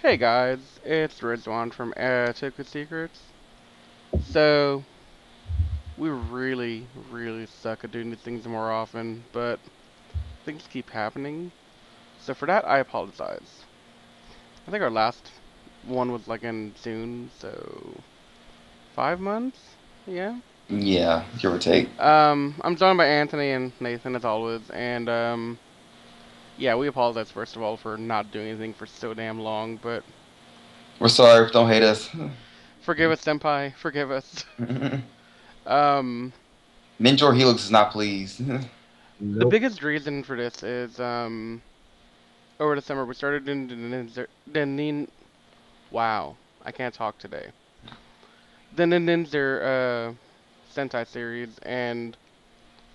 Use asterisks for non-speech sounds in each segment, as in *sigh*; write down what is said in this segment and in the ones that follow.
Hey guys, it's Rizwan from uh, Secrets. So, we really, really suck at doing these things more often, but things keep happening. So for that, I apologize. I think our last one was like in June, so five months, yeah. Yeah, give or take. Um, I'm joined by Anthony and Nathan as always, and um, yeah, we apologize first of all for not doing anything for so damn long, but We're sorry. Don't hate us. *laughs* forgive us, Senpai, forgive us. *laughs* Um, Ninja Helix is not pleased. *laughs* the biggest reason for this is um, over the summer we started doing the Ninja, nin, wow, I can't talk today. The Ninja uh, Sentai series, and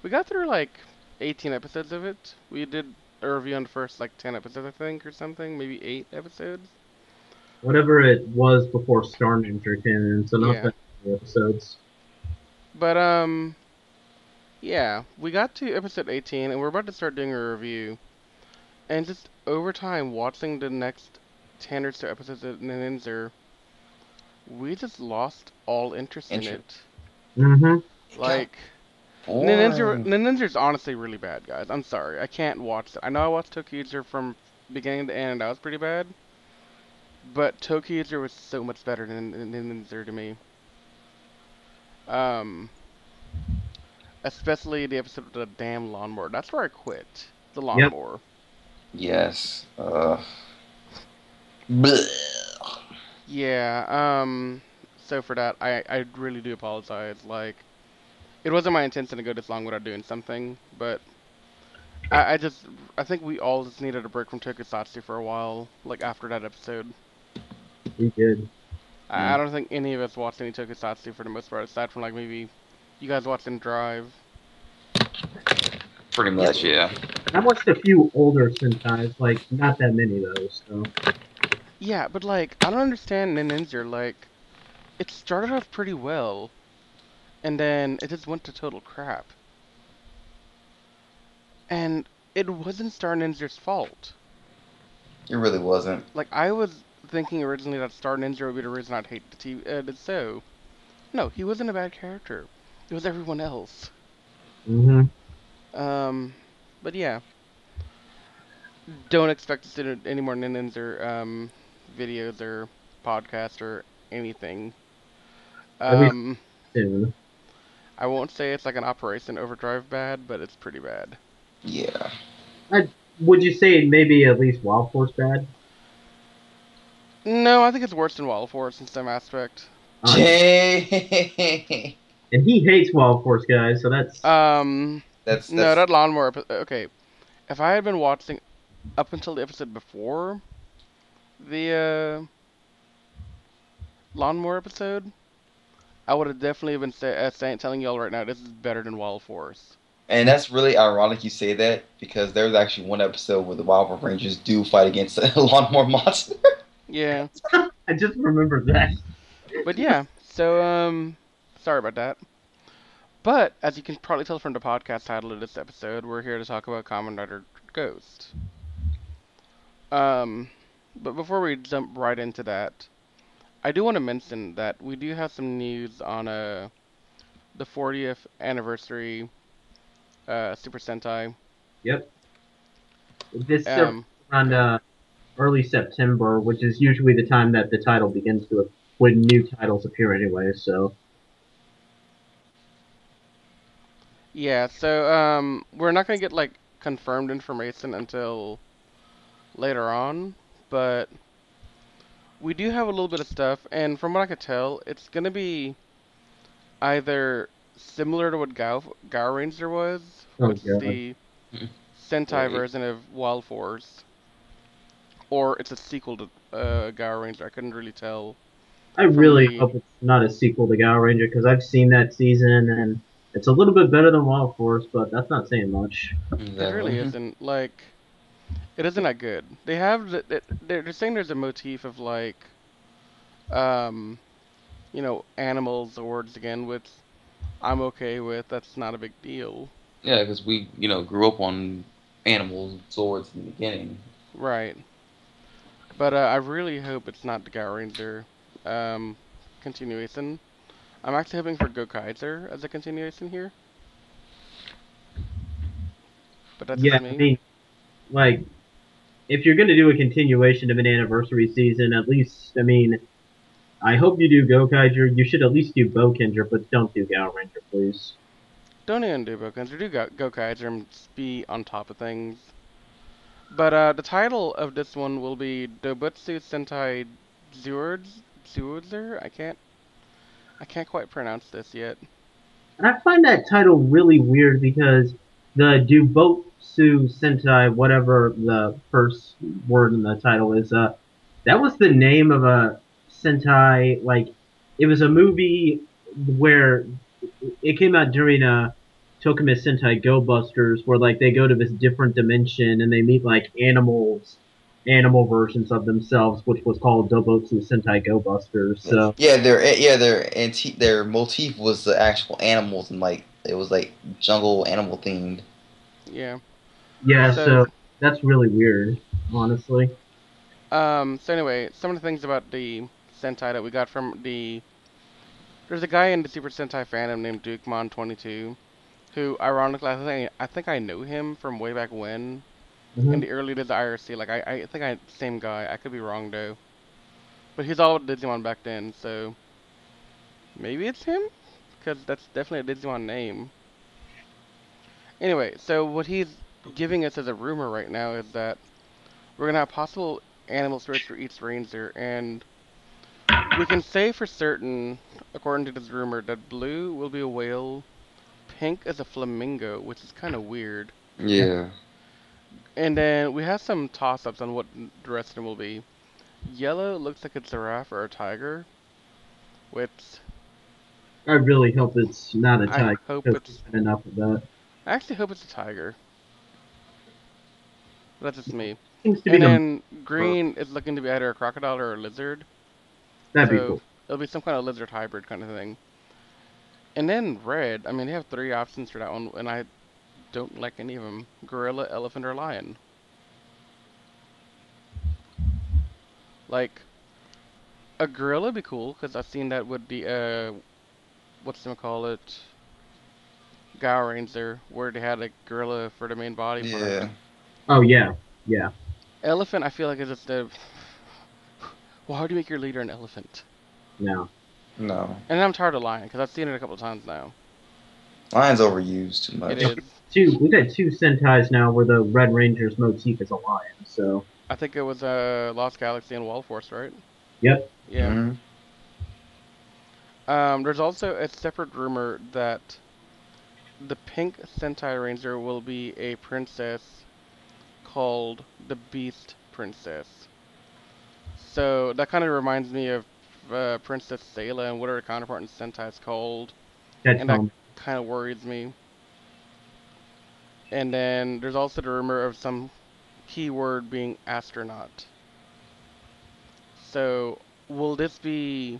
we got through like 18 episodes of it. We did a review on the first like 10 episodes, I think, or something, maybe eight episodes. Whatever it was before Starninger came in, so not Yeah. that many episodes. But um yeah, we got to episode 18 and we're about to start doing a review. And just over time watching the next 10 or so episodes of Ninninger, we just lost all interest in it. Mm-hmm. Like Ninja Ninja's honestly really bad, guys. I'm sorry. I can't watch it. I know I watched ToQger from beginning to end and that was pretty bad. But ToQger was so much better than, than Ninninger to me. Um especially the episode of the damn lawnmower. That's where I quit. The lawnmower. Yes. Uh. Yeah, um so for that I I really do apologize. Like it wasn't my intention to go this long without doing something, but I, I just I think we all just needed a break from Tokusatsu for a while, like after that episode. We did. I, I don't think any of us watched any Tokusatsu for the most part, aside from like maybe you guys watching Drive. Pretty much, yeah. I watched a few older Sentais, like not that many though. So Yeah, but like I don't understand Ninninger. Like it started off pretty well, and then it just went to total crap. And it wasn't Starninger's fault. It really wasn't. Like I was thinking originally that Starninger would be the reason I'd hate the TV. Uh, the show. No, he wasn't a bad character. It was everyone else. mm-hmm. Um, but yeah. Don't expect to see any more Ninninger um, videos or podcasts or anything. At least- Um, soon. I won't say it's like an Operation Overdrive bad, but it's pretty bad. Yeah. Would you say maybe at least Wild Force bad? No, I think it's worse than Wild Force in some aspect. Jay. *laughs* and he hates Wild Force guys, so that's Um, That's, that's no, that lawnmower. epi- Okay, if I had been watching up until the episode before the uh, lawnmower episode, I would have definitely been uh, saying, telling y'all right now this is better than Wild Force. and that's really ironic you say that because there's actually one episode where the Wild Force Rangers do fight against *laughs* a lawnmower monster. Yeah, *laughs* I just remember that. but yeah. So um, sorry about that. But as you can probably tell from the podcast title of this episode, we're here to talk about Kamen Rider Ghost. Um, but before we jump right into that, I do want to mention that we do have some news on uh the 40th anniversary uh Super Sentai. Yep. This is Um, around uh, early September, which is usually the time that the title begins to when new titles appear anyway. So yeah, so um we're not gonna get like confirmed information until later on, but we do have a little bit of stuff, and from what I could tell, it's gonna be either similar to what Gao Gao Ranger was, Oh, which is the Sentai Wait. version of Wild Force, or it's a sequel to uh, Gao Ranger. I couldn't really tell. I really the- hope it's not a sequel to Gao Ranger because I've seen that season and it's a little bit better than Wild Force, but that's not saying much. It really isn't like it isn't that good. They have the, the- they're they're saying there's a motif of like um you know animals Zords again, which I'm okay with. That's not a big deal, Yeah, because we, you know, grew up on animals, Zords in the beginning. right? But uh, I really hope it's not the Gao Ranger um, continuation. I'm actually hoping for Gokaiger as a continuation here. But that's yeah, just I me. mean, like, if you're gonna do a continuation of an anniversary season, at least, I mean, I hope you do Gokaiger. You should at least do Bokenger, but don't do Gao Ranger, please. Don't even do Bokuns, or do Go- Gokaiger and be on top of things. But uh, the title of this one will be Dobutsu Sentai Zuurzer? I can't I can't quite pronounce this yet. And I find that title really weird because the Dubotsu Sentai, whatever the first word in the title is, uh, that was the name of a Sentai. Like, it was a movie where it came out during a Tokumei Sentai Go Busters, where like they go to this different dimension and they meet like animals, animal versions of themselves, which was called Dobotsu Sentai Go Busters. So. Yeah, their yeah their anti- their motif was the actual animals and like it was like jungle animal themed. Yeah. Yeah, So- so that's really weird, honestly. Um, so anyway, some of the things about the Sentai that we got from the there's a guy in the Super Sentai fandom named Dukemon22, who ironically I think I think I know him from way back when in the early days of IRC. Like I, I think I same guy. I could be wrong though, but he's all Digimon back then, so maybe it's him, because that's definitely a Digimon name. Anyway, so what he's giving us as a rumor right now is that we're gonna have possible animal spirits for each ranger, and we can say for certain, according to this rumor, that blue will be a whale, pink is a flamingo, which is kind of weird. Yeah. *laughs* And then we have some toss-ups on what the rest of them will be. Yellow looks like a giraffe or a tiger, which I really hope it's not a tiger. I hope it's. enough of that. I actually hope it's a tiger. That's just me. Seems to be And the, then green is looking to be either a crocodile or a lizard. that'd be so cool. it'll be some kind of lizard hybrid kind of thing. And then red, I mean, they have three options for that one, and I don't like any of them: gorilla, elephant, or lion. Like, a gorilla would be cool because I've seen that with the uh, what's them call it, Gao Ranger, where they had a gorilla for the main body. part. Yeah. Oh yeah, yeah. Elephant, I feel like is just a. Well, how do you make your leader an elephant? No. No. And I'm tired of lion because I've seen it a couple times now. Lion's overused too much. It is. Two. We've had two Sentais now where the Red Ranger's motif is a lion. So I think it was uh, Lost Galaxy and Wild Force, right? Yep. Yeah. Mhm. Um, there's also a separate rumor that the pink Sentai Ranger will be a princess called the Beast Princess. So that kind of reminds me of uh, Princess Shayla and what her counterpart in Sentai is called. that's And I- um, Kind of worries me. And then there's also the rumor of some keyword being astronaut. So will this be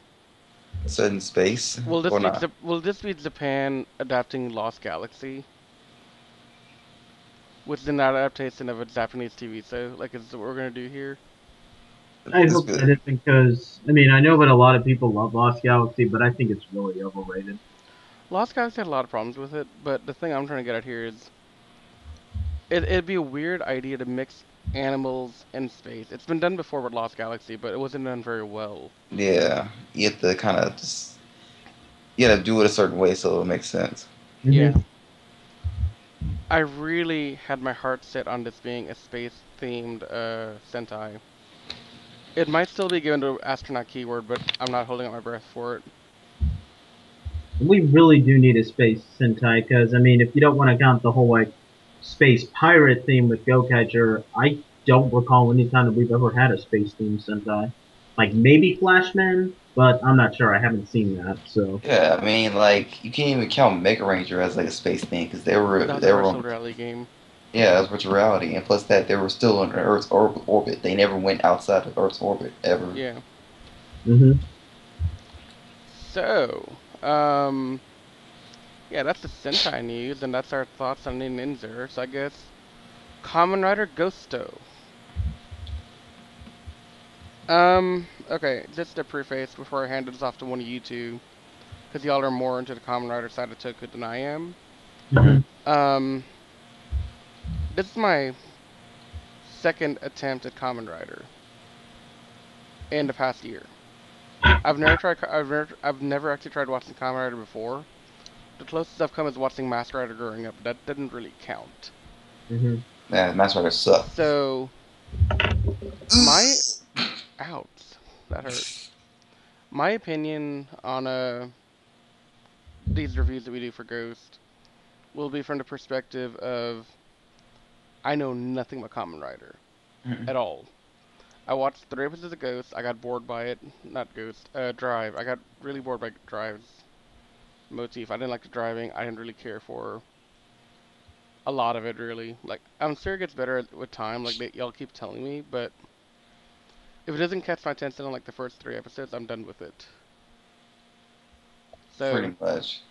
Set in space. Will this or be not? Jap- will this be Japan adapting Lost Galaxy? Which is an adaptation of a Japanese TV show, like is what we're gonna do here. I It's hope good. that it because I mean I know that a lot of people love Lost Galaxy, but I think it's really overrated. Lost Galaxy had a lot of problems with it, but the thing I'm trying to get at here is it, it'd be a weird idea to mix animals and space. It's been done before with Lost Galaxy, but it wasn't done very well. Yeah. You have to kind of just. You gotta do it a certain way so it'll make sense. Mm-hmm. Yeah. I really had my heart set on this being a space themed uh, Sentai. It might still be given to astronaut keyword, but I'm not holding up my breath for it. We really do need a space Sentai because I mean if you don't want to count the whole like space pirate theme with Gokaiger, I don't recall any time that we've ever had a space themed Sentai. Like maybe Flashman, but I'm not sure. I haven't seen that. So Yeah, I mean, like you can't even count Mega Ranger as like a space thing because they were That was they a were virtual on, reality game. yeah, that was virtual reality, and plus that they were still in Earth's or- orbit. They never went outside of Earth's orbit ever. Yeah. hmm So, um, yeah, that's the Sentai news, and that's our thoughts on Ninninger. So I guess Kamen Rider Ghosto. Um, okay, just a preface before I hand this off to one of you two, because y'all are more into the Kamen Rider side of Toku than I am. Um, this is my second attempt at Kamen Rider in the past year. I've never tried. I've never. I've never actually tried watching Kamen Rider before. The closest I've come is watching Masked Rider growing up. But that didn't really count. hmm Man, Masked Rider sucks. So, my ouch, that hurt. My opinion on uh these reviews that we do for Ghost will be from the perspective of I know nothing about Kamen Rider Mhm. at all. I watched three episodes of Ghost. I got bored by it. Not Ghost. Uh, Drive. I got really bored by Drive's motif. I didn't like the driving. I didn't really care for a lot of it, really. Like, I'm sure it gets better with time. Like, they, y'all keep telling me, but if it doesn't catch my attention on like the first three episodes, I'm done with it. So, Pretty much.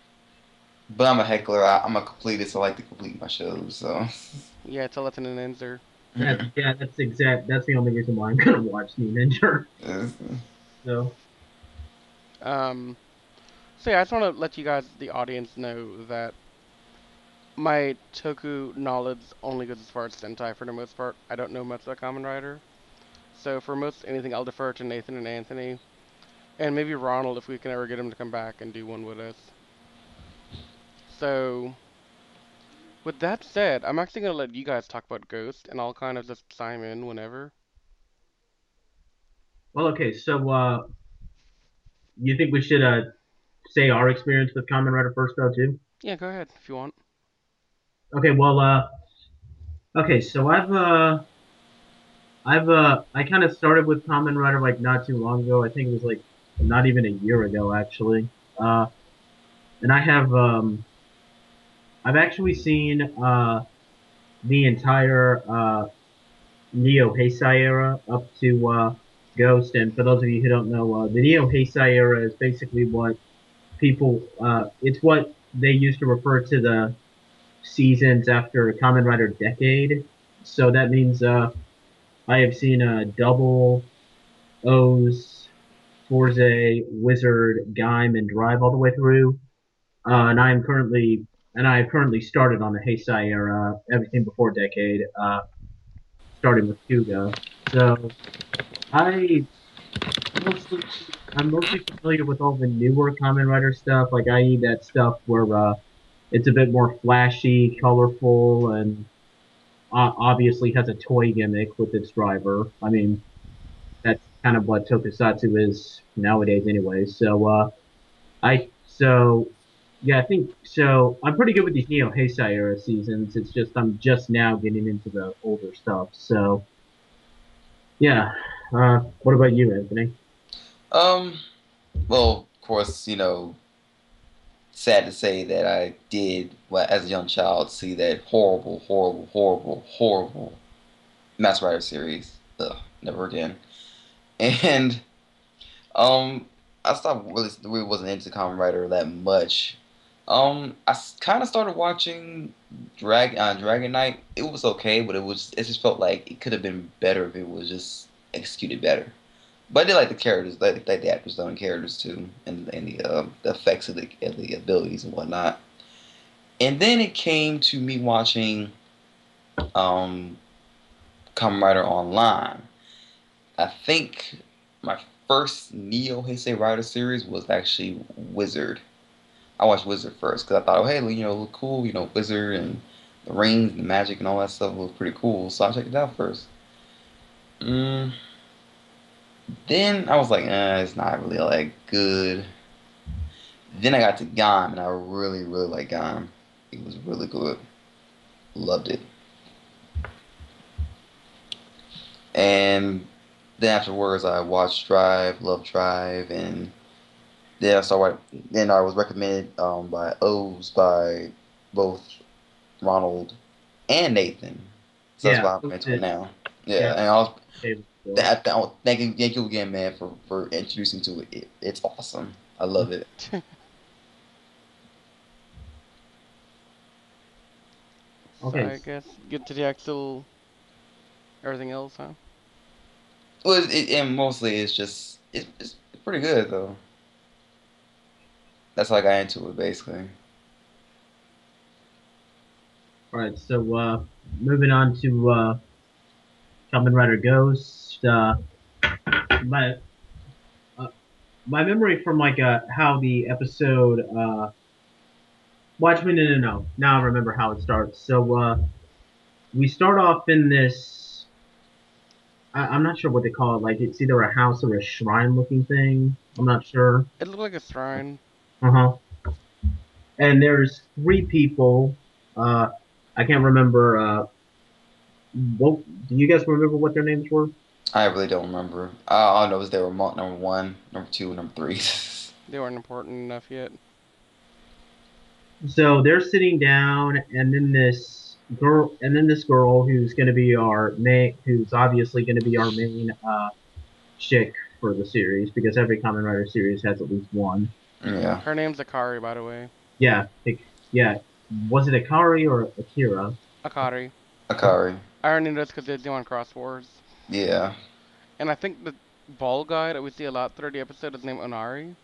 But I'm a heckler. I, I'm a completist. I like to complete my shows. So. *laughs* yeah, till it's an Enzer. That's, yeah, that's exact. That's the only reason why I'm gonna watch New Ninja. It's- So Um, so yeah, I just want to let you guys, the audience, know that my Toku knowledge only goes as far as Sentai for the most part. I don't know much about Kamen Rider. So for most anything, I'll defer to Nathan and Anthony, and maybe Ronald if we can ever get him to come back and do one with us. So, with that said, I'm actually gonna let you guys talk about Ghost, and I'll kind of just chime in whenever. well, okay. So uh, you think we should uh say our experience with Kamen Rider first, though, too? Yeah, go ahead if you want. Okay, well, uh, okay, so I've, uh, I've, uh, I kind of started with Kamen Rider like not too long ago. I think it was like not even a year ago, actually. Uh, and I have, um, I've actually seen, uh, the entire, uh, Neo Heisei era up to, uh, Ghost. And for those of you who don't know, uh, the Neo Heisei era is basically what people, uh, it's what they used to refer to the seasons after Kamen Rider Decade. So that means uh, I have seen a double O's, Fourze, Wizard, Gaim, and Drive all the way through. Uh, and I am currently, and I have currently started on the Heisei era, everything before Decade, uh, starting with Kuuga. So I mostly, I'm mostly familiar with all the newer Kamen Rider stuff, like i.e. that stuff where uh, it's a bit more flashy, colorful, and uh, obviously has a toy gimmick with its driver. I mean, that's kind of what Tokusatsu is nowadays, anyway. So, uh, I so yeah, I think so. I'm pretty good with these Neo Heisei era seasons. It's just I'm just now getting into the older stuff. So, yeah. Uh, what about you, Anthony? Um, well, of course, you know, sad to say that I did, well, as a young child, see that horrible, horrible, horrible, horrible Masked Rider series. Ugh, never again. *laughs* And, um, I stopped really, really wasn't into Kamen Rider that much. Um, I kind of started watching Drag uh, Dragon Knight. It was okay, but it was it just felt like it could have been better if it was just executed better. But I did like the characters, like, like the actors done characters too, and, and the, uh, the effects of the, of the abilities and whatnot. And then it came to me watching um, Kamen Rider Online. I think my first Neo Heisei Rider series was actually Wizard. I watched Wizard first because I thought, oh hey, you know, look cool, you know, Wizard and the rings and the magic and all that stuff was pretty cool. So I checked it out first. Mm. Then I was like, eh, it's not really like good. Then I got to Gaim, and I really, really like Gaim. It was really good. Loved it. And then afterwards, I watched Drive, Love Drive, and then I started. Then I was recommended um, by O's by both Ronald and Nathan. So that's why I'm into it now. Yeah, Yeah. and I was that, that, thank you, thank you again, man, for, for introducing to it. it. It's awesome. I love it. So *laughs* Okay. I guess get to the actual everything else, huh? Well, it, and mostly it's just it, it's pretty good though. That's how I got into it basically. All right, so uh, moving on to uh, Kamen Rider Ghost. Uh, my uh, my memory from like uh, how the episode. Uh, watch me, no, no, no. Now I remember how it starts. So uh, we start off in this. I, I'm not sure what they call it. Like it's either a house or a shrine-looking thing. I'm not sure. It looked like a shrine. Uh huh. And there's three people. Uh, I can't remember. Uh, what do you guys remember what their names were? I really don't remember. All I know is they were mo- number one, number two, number three. *laughs* They weren't important enough yet. So they're sitting down, and then this girl, and then this girl who's going to be our main, who's obviously going to be our main uh, chick for the series because every Kamen Rider series has at least one. yeah. Her name's Akari, by the way. Yeah, it, yeah. Was it Akari or Akira? Akari. Akari. I only know this because they're doing Cross Wars. Yeah. And I think the ball guy that we see a lot through the episode is named Onari.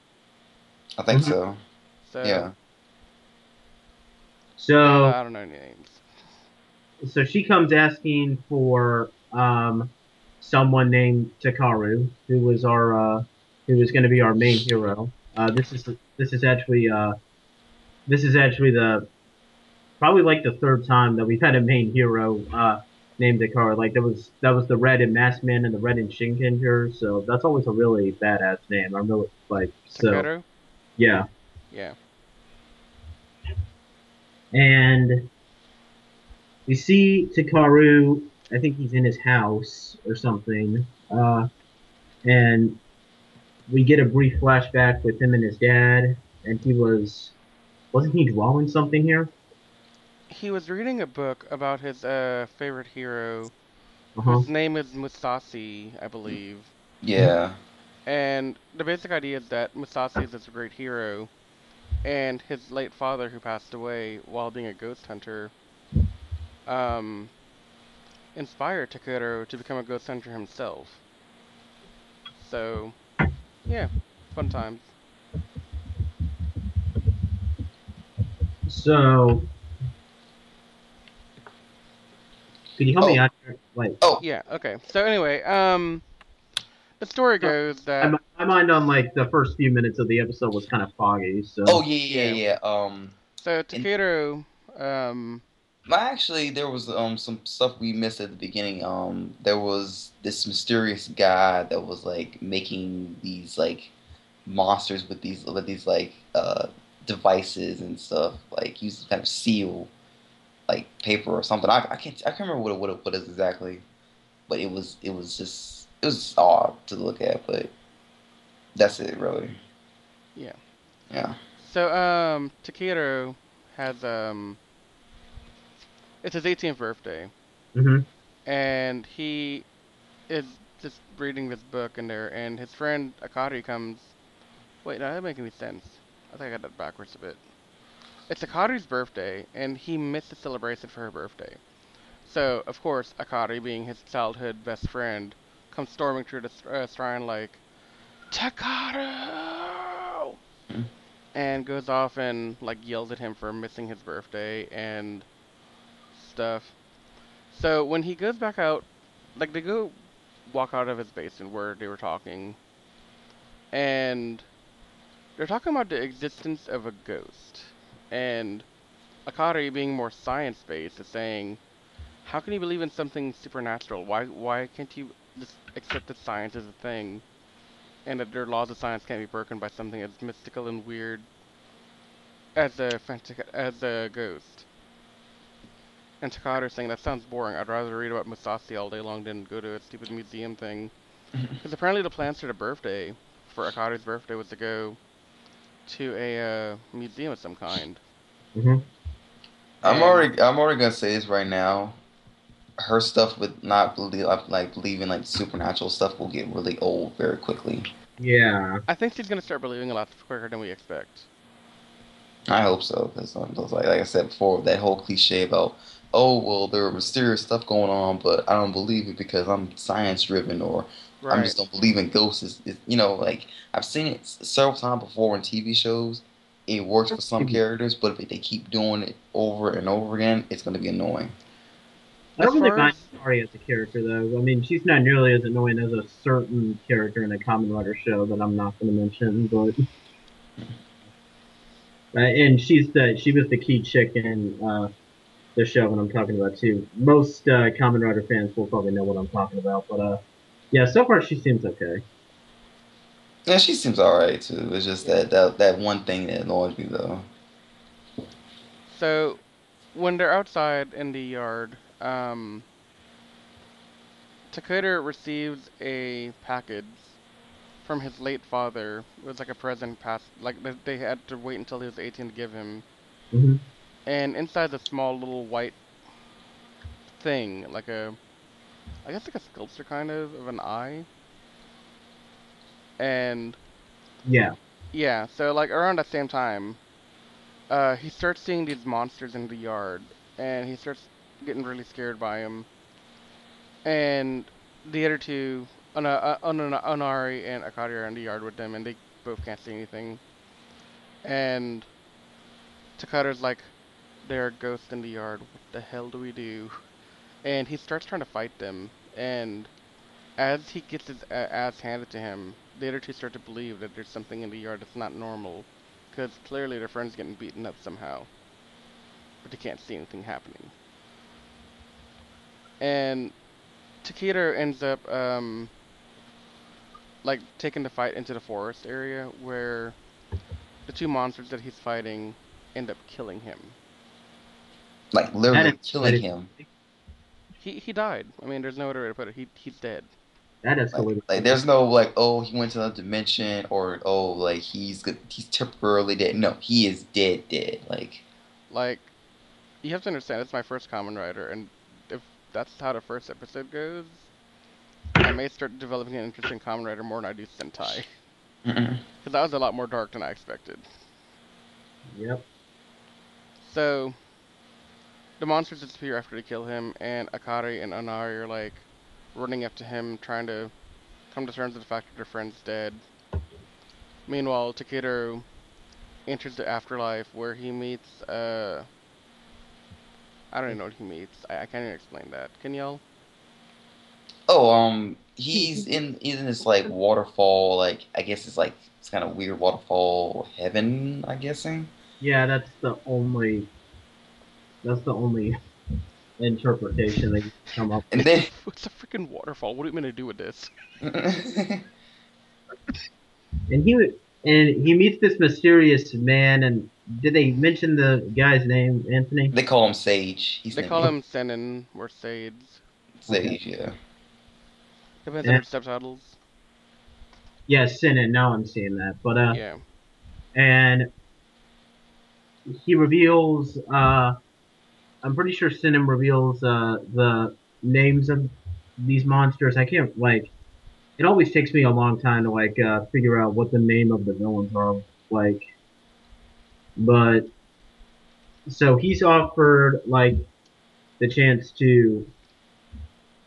I think so. So Yeah. So I don't know any names. so she comes asking for um, someone named Takeru, who was our uh, who was going to be our main hero. Uh, this is this is actually uh, this is actually the probably like the third time that we've had a main hero named Takeru. Like that was that was the red in Maskman and the red in Shinkenger. So that's always a really badass name. I'm really like so yeah. Yeah. and we see Takeru. I think he's in his house or something, uh, and we get a brief flashback with him and his dad, and he was wasn't he drawing something here? He was reading a book about his uh, favorite hero. Uh-huh. His name is Musashi, I believe. Yeah. And the basic idea is that Musashi is this great hero, and his late father, who passed away while being a ghost hunter, um, inspired Takeru to become a ghost hunter himself. So, yeah, fun times. So, could you help me Oh. out here? Like, Oh. Yeah, okay. So anyway, um, the story goes that my, my mind on like the first few minutes of the episode was kind of foggy. So, Oh yeah, yeah, Yeah. yeah. Um, so Takeru, um, well, actually, there was um some stuff we missed at the beginning. Um, there was this mysterious guy that was like making these like monsters with these with these like uh devices and stuff, like using kind of seal like paper or something. I, I can't I can't remember what it, what it, what it is exactly, but it was it was just it was odd to look at, but that's it really. Yeah. Yeah. So, um, Takeru has, um, it's his 18th birthday, hmm and he is just reading this book in there, and his friend Akari comes. Wait, no, that doesn't make any sense. I think I got that backwards a bit. It's Akari's birthday, and he missed the celebration for her birthday. So, of course, Akari, being his childhood best friend, comes storming through the uh, shrine like, Takeru! And goes off and like yells at him for missing his birthday and stuff. So when he goes back out, like they go walk out of his basement where they were talking, and they're talking about the existence of a ghost. And Akari, being more science-based, is saying, "How can you believe in something supernatural? Why why can't you just accept that science is a thing?" and that their laws of science can't be broken by something as mystical and weird as a as a ghost. And Takeru saying that sounds boring. I'd rather read about Musashi all day long than go to a stupid museum thing. *laughs* Because apparently the plans for the birthday, for Akari's birthday, was to go to a uh, museum of some kind. hmm I'm already I'm already gonna say this right now. Her stuff with not believe like believing like supernatural stuff will get really old very quickly. Yeah. I think she's gonna start believing a lot quicker than we expect. I hope so because like like I said before, that whole cliche about oh well there are mysterious stuff going on, but I don't believe it because I'm science driven or Right. I just don't believe in ghosts. It's, it's, you know, like I've seen it several times before in TV shows. It works for some Mhm. characters, but if they keep doing it over and over again, it's going to be annoying. I don't As really far mind as- Ari as a character, though. I mean, she's not nearly as annoying as a certain character in a Kamen Rider show that I'm not going to mention, but. *laughs* Uh, and she's the she was the key chick in uh, the show that I'm talking about too. Most uh, Kamen Rider fans will probably know what I'm talking about, but uh, yeah, so far she seems okay. Yeah, she seems alright too. It's just that, that that one thing that annoys me though. So, when they're outside in the yard, um, Takeru receives a package from his late father. It was like a present pass, like they- they had to wait until he was 18 to give him. hmm And inside the small little white thing, like a, I guess like a sculpture kind of of an eye. And Yeah, Yeah, so like around the same time, uh, he starts seeing these monsters in the yard, and he starts getting really scared by them. And the other two, Ana, uh, Ana, Onari and Akari are in the yard with them, and they both can't see anything. And Takeru's like, there are ghosts in the yard. What the hell do we do? And he starts trying to fight them, and as he gets his ass handed to him, the other two start to believe that there's something in the yard that's not normal, because clearly their friend's getting beaten up somehow, but they can't see anything happening. And Takeru ends up um, like taking the fight into the forest area where the two monsters that he's fighting end up killing him. Like literally killing that is- him. He he died. I mean, there's no other way to put it. He he's dead. that Like, escalated. like there's no like oh he went to another dimension or oh like he's he's temporarily dead. No, he is dead dead. Like Like, you have to understand, it's my first Kamen Rider and if that's how the first episode goes, I may start developing an interest in Kamen Rider more than I do Sentai. Mm-hmm. Because that was a lot more dark than I expected. Yep. So, the monsters disappear after they kill him, and Akari and Onari are like running up to him, trying to come to terms with the fact that their friend's dead. Meanwhile, Takeru enters the afterlife where he meets, uh. I don't even know what he meets. I, I can't even explain that. Can y'all? Oh, um, he's in he's in this like waterfall. Like I guess it's like it's kind of weird waterfall heaven. I'm guessing. Yeah, that's the only. That's the only interpretation that you can come up. And then *laughs* What's a freaking waterfall? What do you mean to do with this? *laughs* And he and he meets this mysterious man. And did they mention the guy's name, Anthony? they call him Sage. He's They call him Sennin or Sades. Sage. Yeah. Depends Yeah. on the subtitles. Yeah, Sinan. Now I'm seeing that. But uh, Yeah. and he reveals. Uh, I'm pretty sure Sinan reveals uh the names of these monsters. I can't like. It always takes me a long time to like uh, figure out what the name of the villains are. Like, but so he's offered like the chance to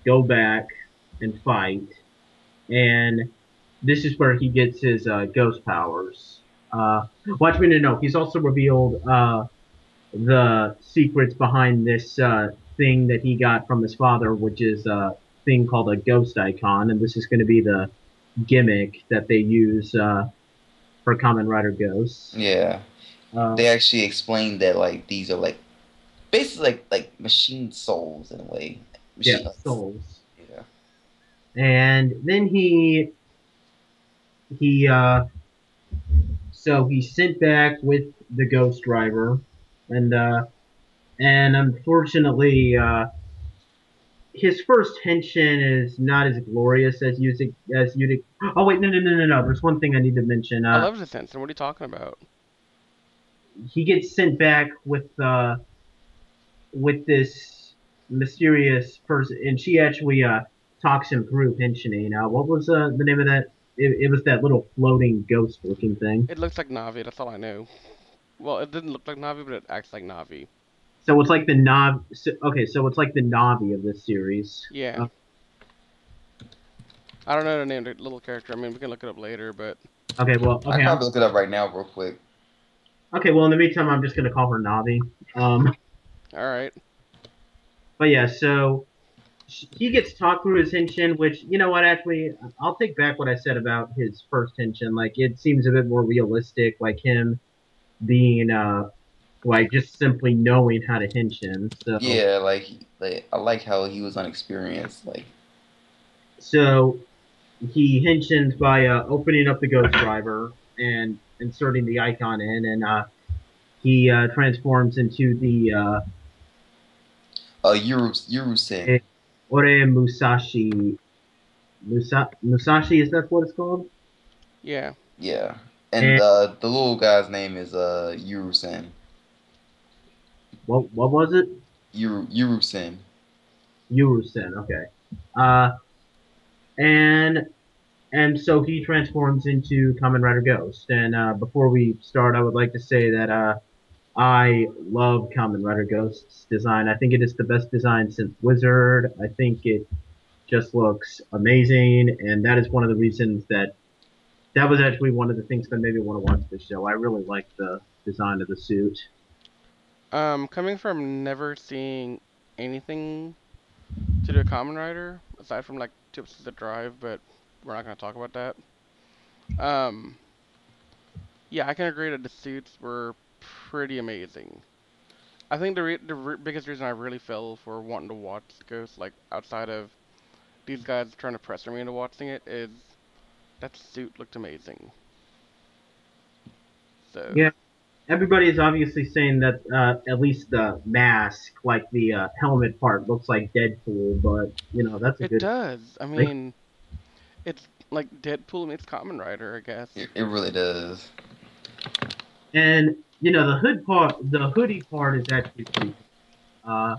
go back and fight, and this is where he gets his uh, ghost powers. Uh, watch me to know. He's also revealed uh, the secrets behind this uh, thing that he got from his father, which is a thing called a ghost icon, and this is going to be the gimmick that they use uh, for Kamen Rider ghosts. Yeah. Uh, They actually explained that like these are like basically like like machine souls in a way. yeah, Machine, souls. Yeah. and then he he uh so he's sent back with the ghost driver and uh and unfortunately uh his first henshin is not as glorious as you as you'd oh wait no no no no no there's one thing i need to mention I uh love this Henson. What are you talking about? he gets sent back with uh with this mysterious person and she actually uh talks him through pensioning uh what was uh the name of that it, it was that little floating ghost looking thing It looks like Navi. That's all I know. Well, it didn't look like Navi, but it acts like Navi. so it's like the Nav so, okay so it's like the navi of this series Yeah. Uh, I don't know the name of the little character. I mean, we can look it up later, but Okay, well, I okay, can I'm- probably look it up right now, real quick. okay. Well, in the meantime, I'm just gonna call her Navi. Um, all right. but yeah, so he gets talked through his henshin, which you know what? Actually, I'll take back what I said about his first henshin. Like, it seems a bit more realistic, like him being uh, like just simply knowing how to henshin. So Yeah, like, like I like how he was unexperienced. Like, So he henshins by uh, opening up the Ghost Driver and inserting the icon in, and uh, he uh, transforms into the uh, uh, Yuru Yurusen. Eh. Ore Musashi. Musa- Musashi, is that what it's called? Yeah. Yeah, and uh, the little guy's name is uh Yurusen. What what was it? Yuru Yurusen. Yurusen, okay. Uh, and and so he transforms into Kamen Rider Ghost. And uh, before we start, I would like to say that uh, I love Kamen Rider Ghost's design. I think it is the best design since Wizard. I think it just looks amazing, and that is one of the reasons that that was actually one of the things that made me want to watch the show. I really like the design of the suit. Um, coming from never seeing anything to do with Kamen Rider, aside from like tips to the drive, but we're not gonna talk about that. Um, yeah, I can agree that the suits were pretty amazing. I think the re the re biggest reason I really fell for wanting to watch Ghost, like outside of these guys trying to pressure me into watching it, is that suit looked amazing. So Yeah. Everybody is obviously saying that uh, at least the mask, like the uh, helmet part, looks like Deadpool, but you know that's a It good. It does. I mean, it's like Deadpool meets Kamen Rider, I guess. It, it really does. And you know the hood part, the hoodie part is actually pretty. cool. Uh,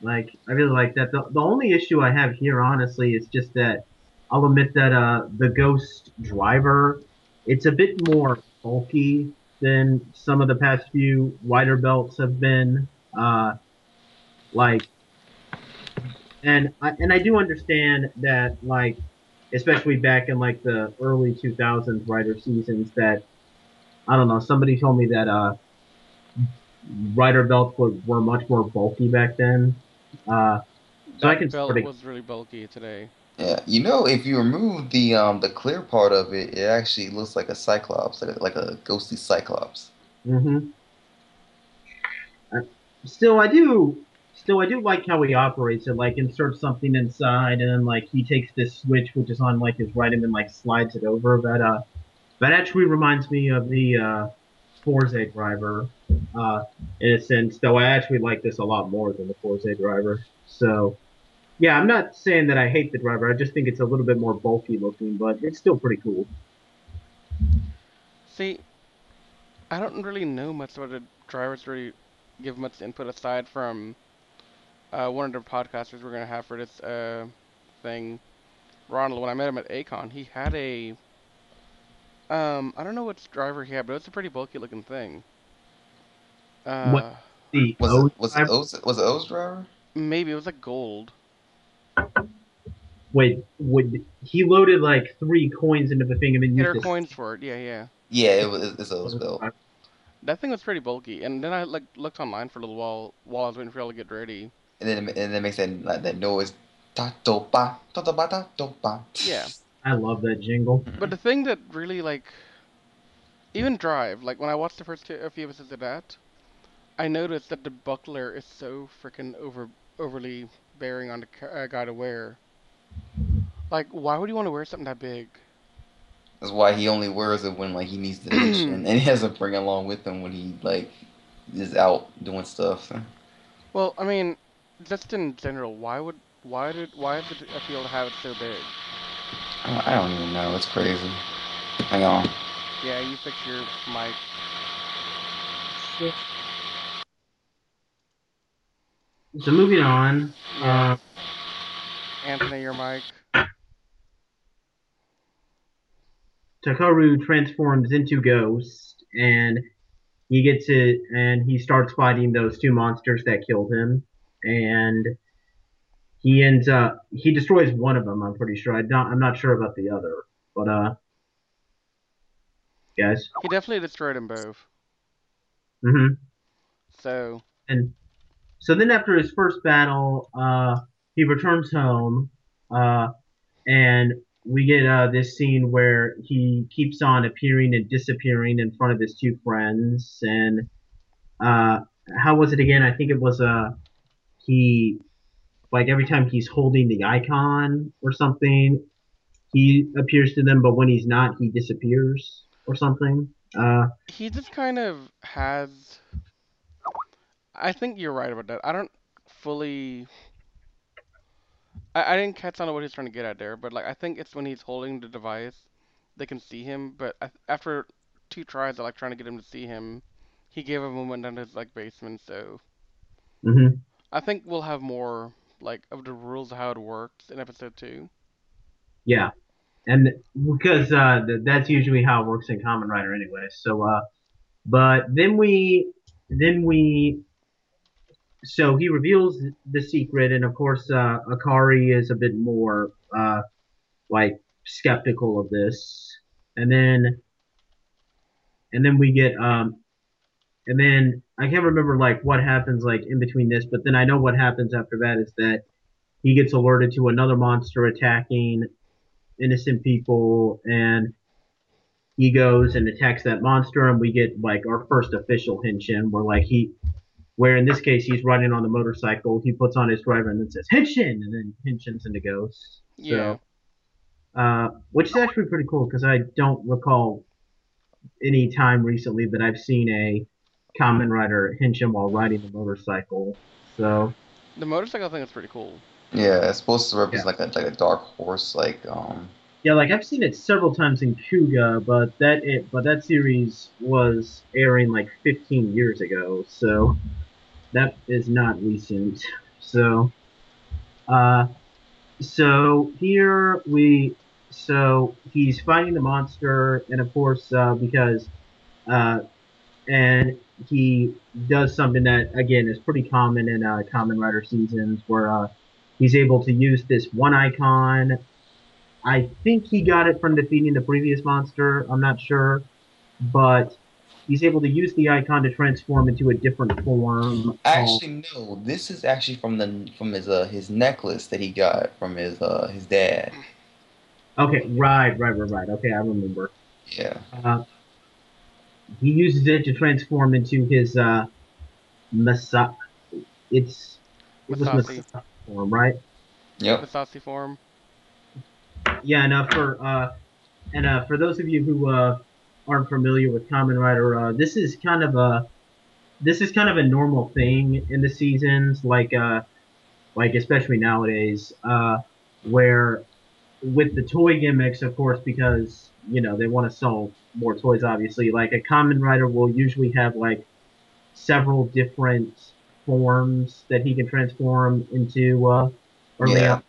like I really like that. The, the only issue I have here, honestly, is just that I'll admit that uh, the Ghost driver, it's a bit more bulky than some of the past few wider belts have been. Uh, like, and I, and I do understand that like, especially back in like the early 2000s rider seasons that I don't know. Somebody told me that uh, rider belts were, were much more bulky back then. Uh, so I can belt sort of was really bulky today. Yeah, you know, if you remove the um the clear part of it, it actually looks like a cyclops, like a, like a ghostly cyclops. Mm-hmm. Uh, still, I do. Still, I do like how he operates it. Like, insert something inside, and then like he takes this switch, which is on like his right, and then like slides it over. But uh, that actually reminds me of the uh, Fourze driver. Uh, in a sense, though, I actually like this a lot more than the Fourze driver. So, yeah, I'm not saying that I hate the driver. I just think it's a little bit more bulky looking, but it's still pretty cool. See, I don't really know much about the drivers really give much input aside from uh, one of the podcasters we're gonna have for this uh, thing. Ronald, when I met him at Acon, he had a um I don't know which driver he had, but it's a pretty bulky looking thing. Uh, What- The Was O it was it O's was it O's driver? maybe it was like gold. Wait, would he loaded like three coins into the thing and then Get used our to coins for it. Yeah, yeah. Yeah, it was it's O's belt. That thing was pretty bulky, and then I like looked online for a little while while I was waiting for y'all to get ready. And then and then it makes that like, that noise. Ta to pa ta to ba ta to pa. Yeah. I love that jingle. Mm-hmm. But the thing that really like, even Drive, like when I watched the first two, a few episodes of that, I noticed that the buckler is so freaking over overly bearing on the ca- uh, guy to wear. Like, why would you want to wear something that big? That's why he only wears it when like he needs to fish, and, and he doesn't bring it along with him when he like is out doing stuff. Well, I mean, just in general, why would why did why did I feel to have it so big? I don't, even know. It's crazy. Hang on. Yeah, you fix your mic. So moving on. Yeah. Uh, Anthony, your mic. Takeru transforms into Ghost, and he gets it, and he starts fighting those two monsters that killed him, and he ends up he destroys one of them. I'm pretty sure. I don't. I'm not sure about the other, but uh, guys. He definitely destroyed them both. hmm So And so then after his first battle, uh, he returns home, uh, and we get uh, this scene where he keeps on appearing and disappearing in front of his two friends. And uh, how was it again? I think it was uh, he like every time he's holding the icon or something, he appears to them, but when he's not, he disappears or something. Uh, he just kind of has. I think you're right about that. I don't fully. I, I didn't catch on to what he's trying to get at there, but like I think it's when he's holding the device, they can see him. But I, after two tries of like trying to get him to see him, he gave a movement down his like basement. So mhm. I think we'll have more like of the rules of how it works in episode two. Yeah, and because uh, th- that's usually how it works in Kamen Rider anyway. So, uh, but then we, then we, so he reveals the secret, and of course, uh, Akari is a bit more uh, like skeptical of this, and then, and then we get um, and then I can't remember like what happens like in between this, but then I know what happens after that is that he gets alerted to another monster attacking innocent people and he goes and attacks that monster and we get like our first official henshin where like he where in this case he's riding on the motorcycle he puts on his driver and then says henshin and then henshins into ghosts Yeah. so uh, which is actually pretty cool because i don't recall any time recently that i've seen a Kamen Rider henshin while riding the motorcycle so The motorcycle thing is pretty cool. Yeah, it's supposed to represent like a like a dark horse, like um. Yeah, like I've seen it several times in Kuuga, but that it but that series was airing like 15 years ago, so that is not recent. So, uh, so here we, so he's fighting the monster, and of course, uh, because, uh, and he does something that again is pretty common in uh, Kamen Rider seasons, where uh, he's able to use this one icon I think he got it from defeating the previous monster. I'm not sure, but he's able to use the icon to transform into a different form. Actually, no. This is actually from the from his uh his necklace that he got from his uh his dad. okay, right, right, right, right. Okay, I remember. Yeah. Uh, he uses it to transform into his uh, Masa. It's it was Musashi. Musashi form, right? Yep. The saucy form. Yeah, and uh, for uh, and uh, for those of you who uh, aren't familiar with Kamen Rider, uh, this is kind of a this is kind of a normal thing in the seasons, like uh, like especially nowadays, uh, where with the toy gimmicks, of course, because you know they want to sell more toys. Obviously, like a Kamen Rider will usually have like several different forms that he can transform into. Uh, early Yeah.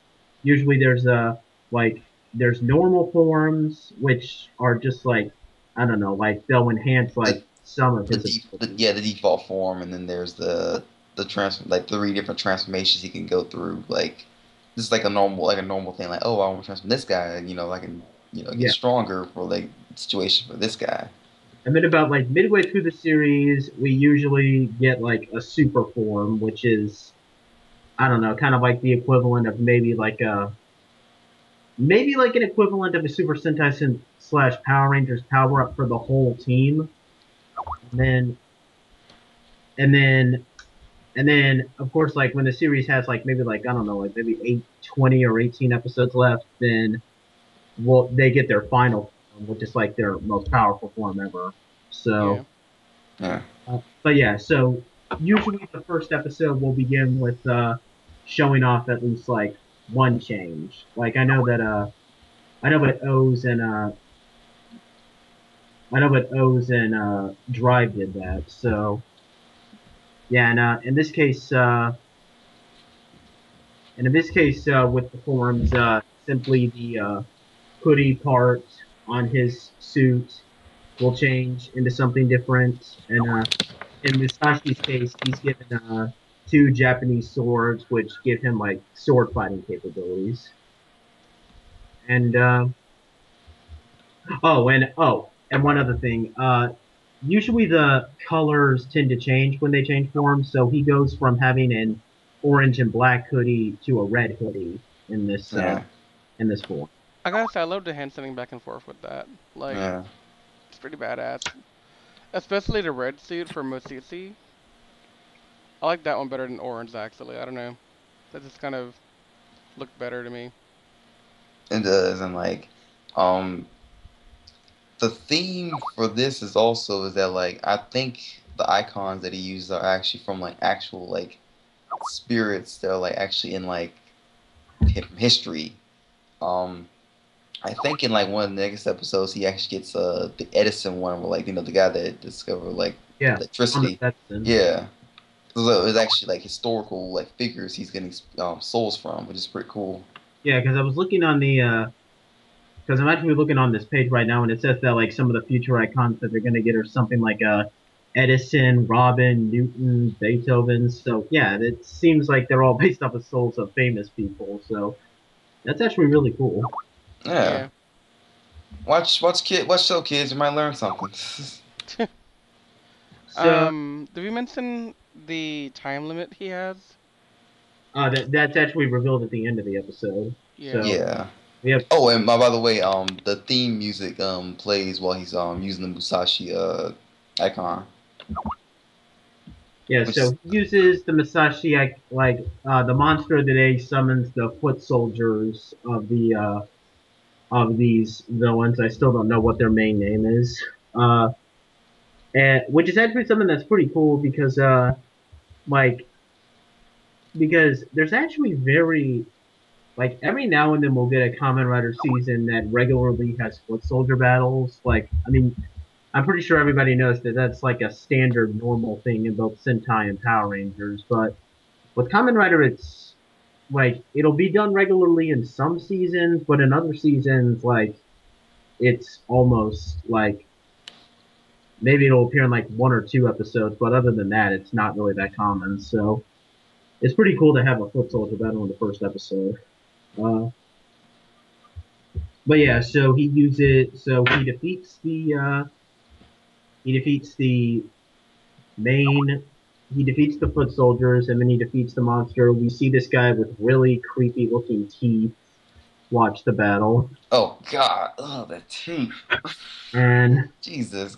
Usually, there's a like there's normal forms which are just like I don't know, like they'll enhance like some of The, his de- the yeah the default form, and then there's the the trans like three different transformations he can go through. Like this is like a normal like a normal thing. Like oh I want to transform this guy. You know I can you know get Yeah. stronger for like situation for this guy. And then about like midway through the series, we usually get like a super form, which is I don't know, kind of like the equivalent of maybe like a maybe like an equivalent of a Super Sentai Sen- slash Power Rangers power up for the whole team. And then and then and then of course like when the series has like maybe like I don't know, like maybe eight, 20 or 18 episodes left, then well they get their final which is like their most powerful form ever. So Yeah. Yeah. uh, but yeah, so usually the first episode will begin with uh, showing off at least like one change. Like I know that uh, I know that OOO and uh, I know that OOO and uh, Drive did that. So yeah, and uh, in this case, uh, and in this case uh, with the forms, uh, simply the uh, hoodie part on his suit will change into something different, and uh, in Musashi's case, he's given uh, two Japanese swords, which give him like sword fighting capabilities. And uh, oh, and oh, and one other thing. Uh, usually the colors tend to change when they change forms, so he goes from having an orange and black hoodie to a red hoodie in this uh, Yeah. in this form. I gotta say, I love the hand sending back and forth with that. Like, Yeah. it's pretty badass. Especially the red suit for Musashi. I like that one better than orange, actually. I don't know. That just kind of looked better to me. It does, and like, um, the theme for this is also is that like I think the icons that he uses are actually from like actual like spirits that are like actually in like history. Um, I think in like one of the next episodes he actually gets uh the Edison one where like you know the guy that discovered like Yeah, electricity. Yeah. So it's actually like historical like figures he's getting um, souls from, which is pretty cool. Yeah, because I was looking on the, because I'm actually looking on this page right now, and it says that like some of the future icons that they're gonna get are something like uh, Edison, Robin, Newton, Beethoven. So yeah, it seems like they're all *laughs* based off of souls of famous people. So that's actually really cool. Yeah. Watch watch kid watch show kids, you might learn something. *laughs* So Um, did we mention the time limit he has? uh, that, that's actually revealed at the end of the episode. Yeah. So- yeah. Oh, and uh, by the way, um, the theme music um plays while he's um using the Musashi uh icon. Yeah, Which so he uses the Musashi like like uh, the monster of the day summons the foot soldiers of the uh, of these villains. I still don't know what their main name is. Uh, and which is actually something that's pretty cool because uh, like because there's actually very like every now and then we'll get a Kamen Rider season that regularly has foot soldier battles. Like I mean I'm pretty sure everybody knows that that's like a standard normal thing in both Sentai and Power Rangers, but with Kamen Rider, it's like it'll be done regularly in some seasons, but in other seasons, like it's almost like maybe it'll appear in like one or two episodes, but other than that, it's not really that common. So it's pretty cool to have a foot soldier battle in the first episode. Uh, but yeah, so he uses so he defeats the uh, he defeats the main. He defeats the foot soldiers, and then he defeats the monster. We see this guy with really creepy looking teeth watch the battle, Oh God, oh the teeth, and Jesus.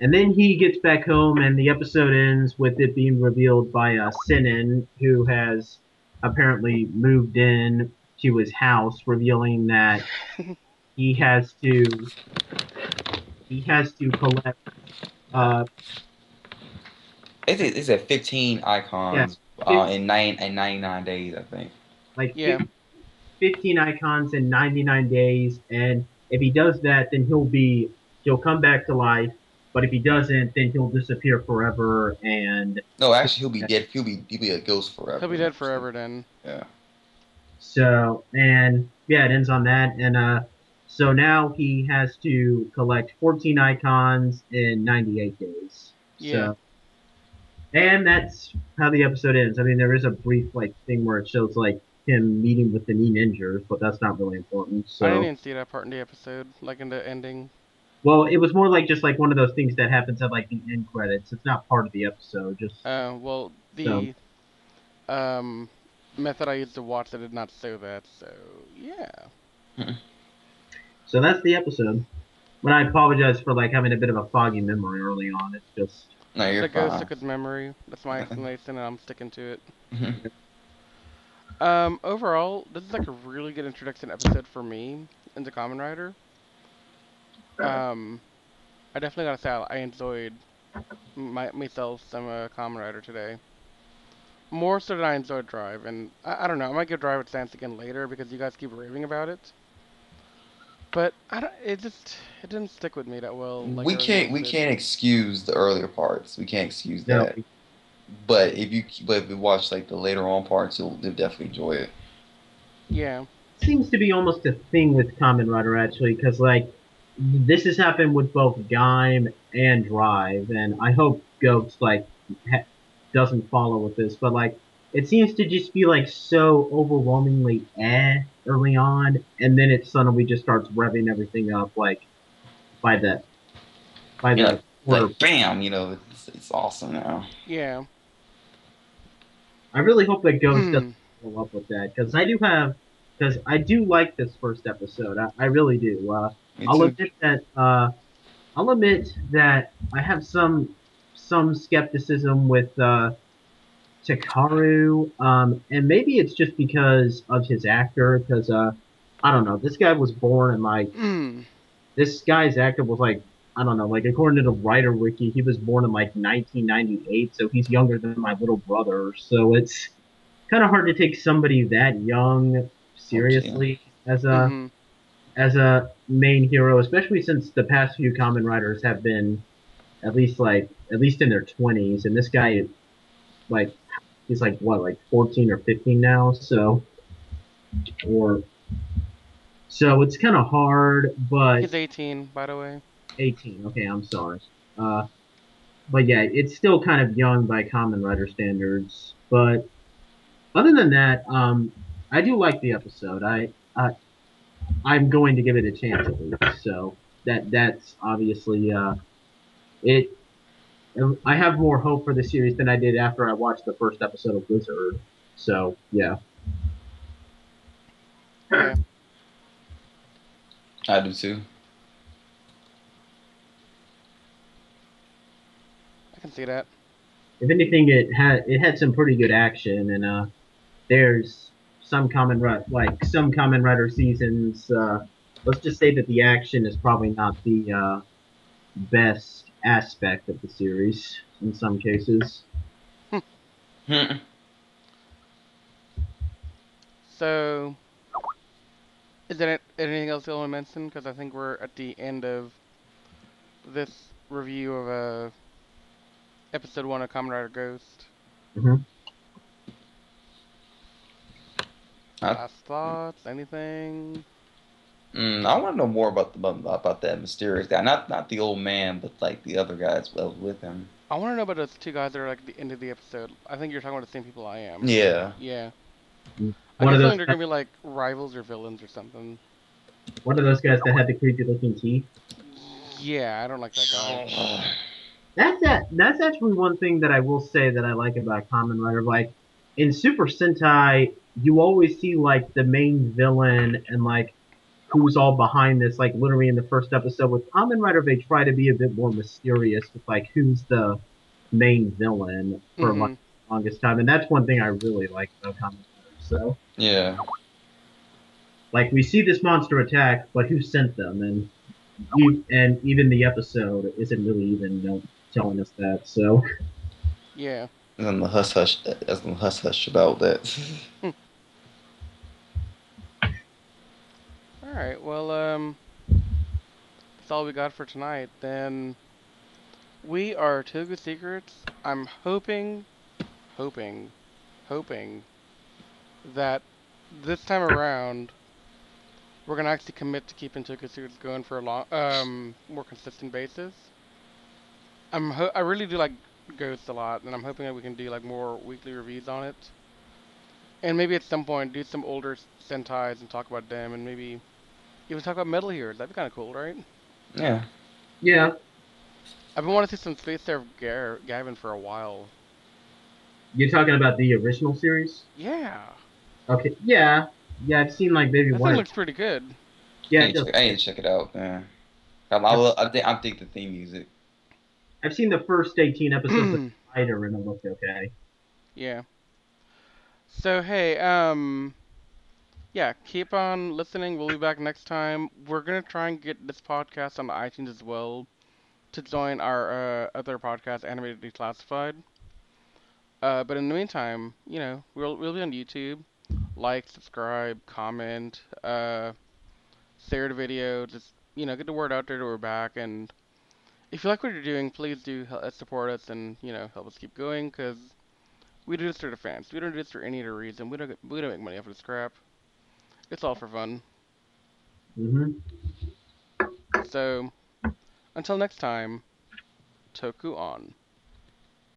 and then he gets back home, and the episode ends with it being revealed by uh, Sennin, who has apparently moved in to his house, revealing that *laughs* he has to he has to collect uh, It's it's at 15 icons uh, in nine in 99 days, I think. like Yeah. 15 icons in 99 days and if he does that then he'll be he'll come back to life but if he doesn't then he'll disappear forever and No, actually, he'll be dead. He'll be he'll be a ghost forever. He'll be dead forever then. Yeah. so and yeah it ends on that and uh so now he has to collect 14 icons in 98 days Yeah. so and that's how the episode ends i mean there is a brief like thing where it shows like him meeting with the knee ninjas but that's not really important so I didn't even see that part in the episode, like in the ending. Well, it was more like just like one of those things that happens at like the end credits. It's not part of the episode. Just Uh, well, the um method I used to watch that did not show that, so yeah. so that's the episode. When I apologize for like having a bit of a foggy memory early on. It's just No, you're the ghost fine. took his memory. That's my *laughs* explanation, and I'm sticking to it. Um, overall, this is like a really good introduction episode for me into Kamen Rider. *laughs* Um, I definitely gotta say I I enjoyed my myself some uh, Kamen Rider today. More so than I enjoyed Drive, and I, I don't know. I might give Drive a chance again later because you guys keep raving about it. But I don't. It just it didn't stick with me that well. Like we can't we did. can't excuse the earlier parts. We can't excuse no, that. But if you but if you watch like the later on parts, you'll, you'll definitely enjoy it. Yeah. seems to be almost a thing with Kamen Rider actually, because like this has happened with both Gaim and Drive, and I hope Ghost like ha- doesn't follow with this, but like it seems to just be like so overwhelmingly eh early on, and then it suddenly just starts revving everything up like by the by the Yeah, quarter. Like bam, you know, it's, it's awesome now. Yeah. I really hope that Ghost Hmm. doesn't follow up with that because I do have because I do like this first episode. I, I really do. Uh, Me I'll too. admit that uh, I'll admit that I have some some skepticism with uh, Takeru, um, and maybe it's just because of his actor. Because uh, I don't know, this guy was born in like Hmm. this guy's actor was like I don't know, like according to the writer wiki, he was born in like 1998, so he's younger than my little brother. So it's kind of hard to take somebody that young seriously as a Mhm. As a main hero, especially since the past few Kamen Riders have been at least like at least in their 20s, and this guy like he's like what like 14 or 15 now, so or so it's kind of hard, but He's 18, by the way. 18. Okay, I'm sorry. Uh, but yeah, it's still kind of young by Kamen Rider standards. But other than that, um, I do like the episode. I, I I'm going to give it a chance at least. So that that's obviously uh, it. I have more hope for the series than I did after I watched the first episode of Wizard. So yeah. Yeah. I do too. I can see that. if anything, it had it had some pretty good action, and uh, there's some common like some Kamen Rider seasons. Uh, let's just say that the action is probably not the uh, best aspect of the series in some cases. *laughs* So, is there anything else you want to mention? Because I think we're at the end of this review of uh, episode one of Kamen Rider Ghost. hmm I- Last thoughts? Anything? Mm, I want to know more about the about, about that mysterious guy. Not not the old man, but like the other guys that was with him. I want to know about those two guys that are like at the end of the episode. I think you're talking about the same people I am. Yeah. Yeah. I One guess of those they're gonna be like rivals or villains or something. One of those guys that had the creepy looking teeth. Yeah, I don't like that guy. *sighs* That's that. That's actually one thing that I will say that I like about Kamen Rider. Like in Super Sentai, you always see like the main villain and like who's all behind this. Like literally in the first episode with Kamen Rider, they try to be a bit more mysterious with like who's the main villain for Mhm. like the longest time, and that's one thing I really like about Kamen Rider. So Yeah. like we see this monster attack, but who sent them? And and even the episode isn't really even you know, telling us that. So. Yeah. And the hush hush, as the hush hush about that. *laughs* All right. Well, um, that's all we got for tonight. Then we are Toku Secrets. I'm hoping, hoping, hoping that this time around we're gonna actually commit to keeping Toku Secrets going for a long, um, more consistent basis. I'm I really do like Ghost a lot, and I'm hoping that we can do like more weekly reviews on it. And maybe at some point do some older Sentais and talk about them, and maybe even talk about Metal Heroes. That'd be kind of cool, right? yeah. Yeah, I've been wanting to see some Space Sheriff Gar- Gavan for a while. You're talking about the original series? Yeah, Okay, yeah, yeah. I've seen like maybe that one. That looks pretty good. yeah, I it need, does. to check, I need to check it out, man. I, I, love- I, think, I think the theme music. I've seen the first 18 episodes of Spider, and it looked okay. Yeah. So hey, um, yeah, keep on listening. We'll be back next time. We're gonna try and get this podcast on iTunes as well to join our uh, other podcast, Animated Declassified. Uh, but in the meantime, you know, we'll we'll be on YouTube. Like, subscribe, comment, uh, share the video. Just you know, get the word out there that we're back. And if you like what you're doing, please do hel- support us and you know help us keep going because we do this for the fans. We don't do this for any other reason. We don't we don't make money off of this crap. It's all for fun. hmm So, until next time, Toku on.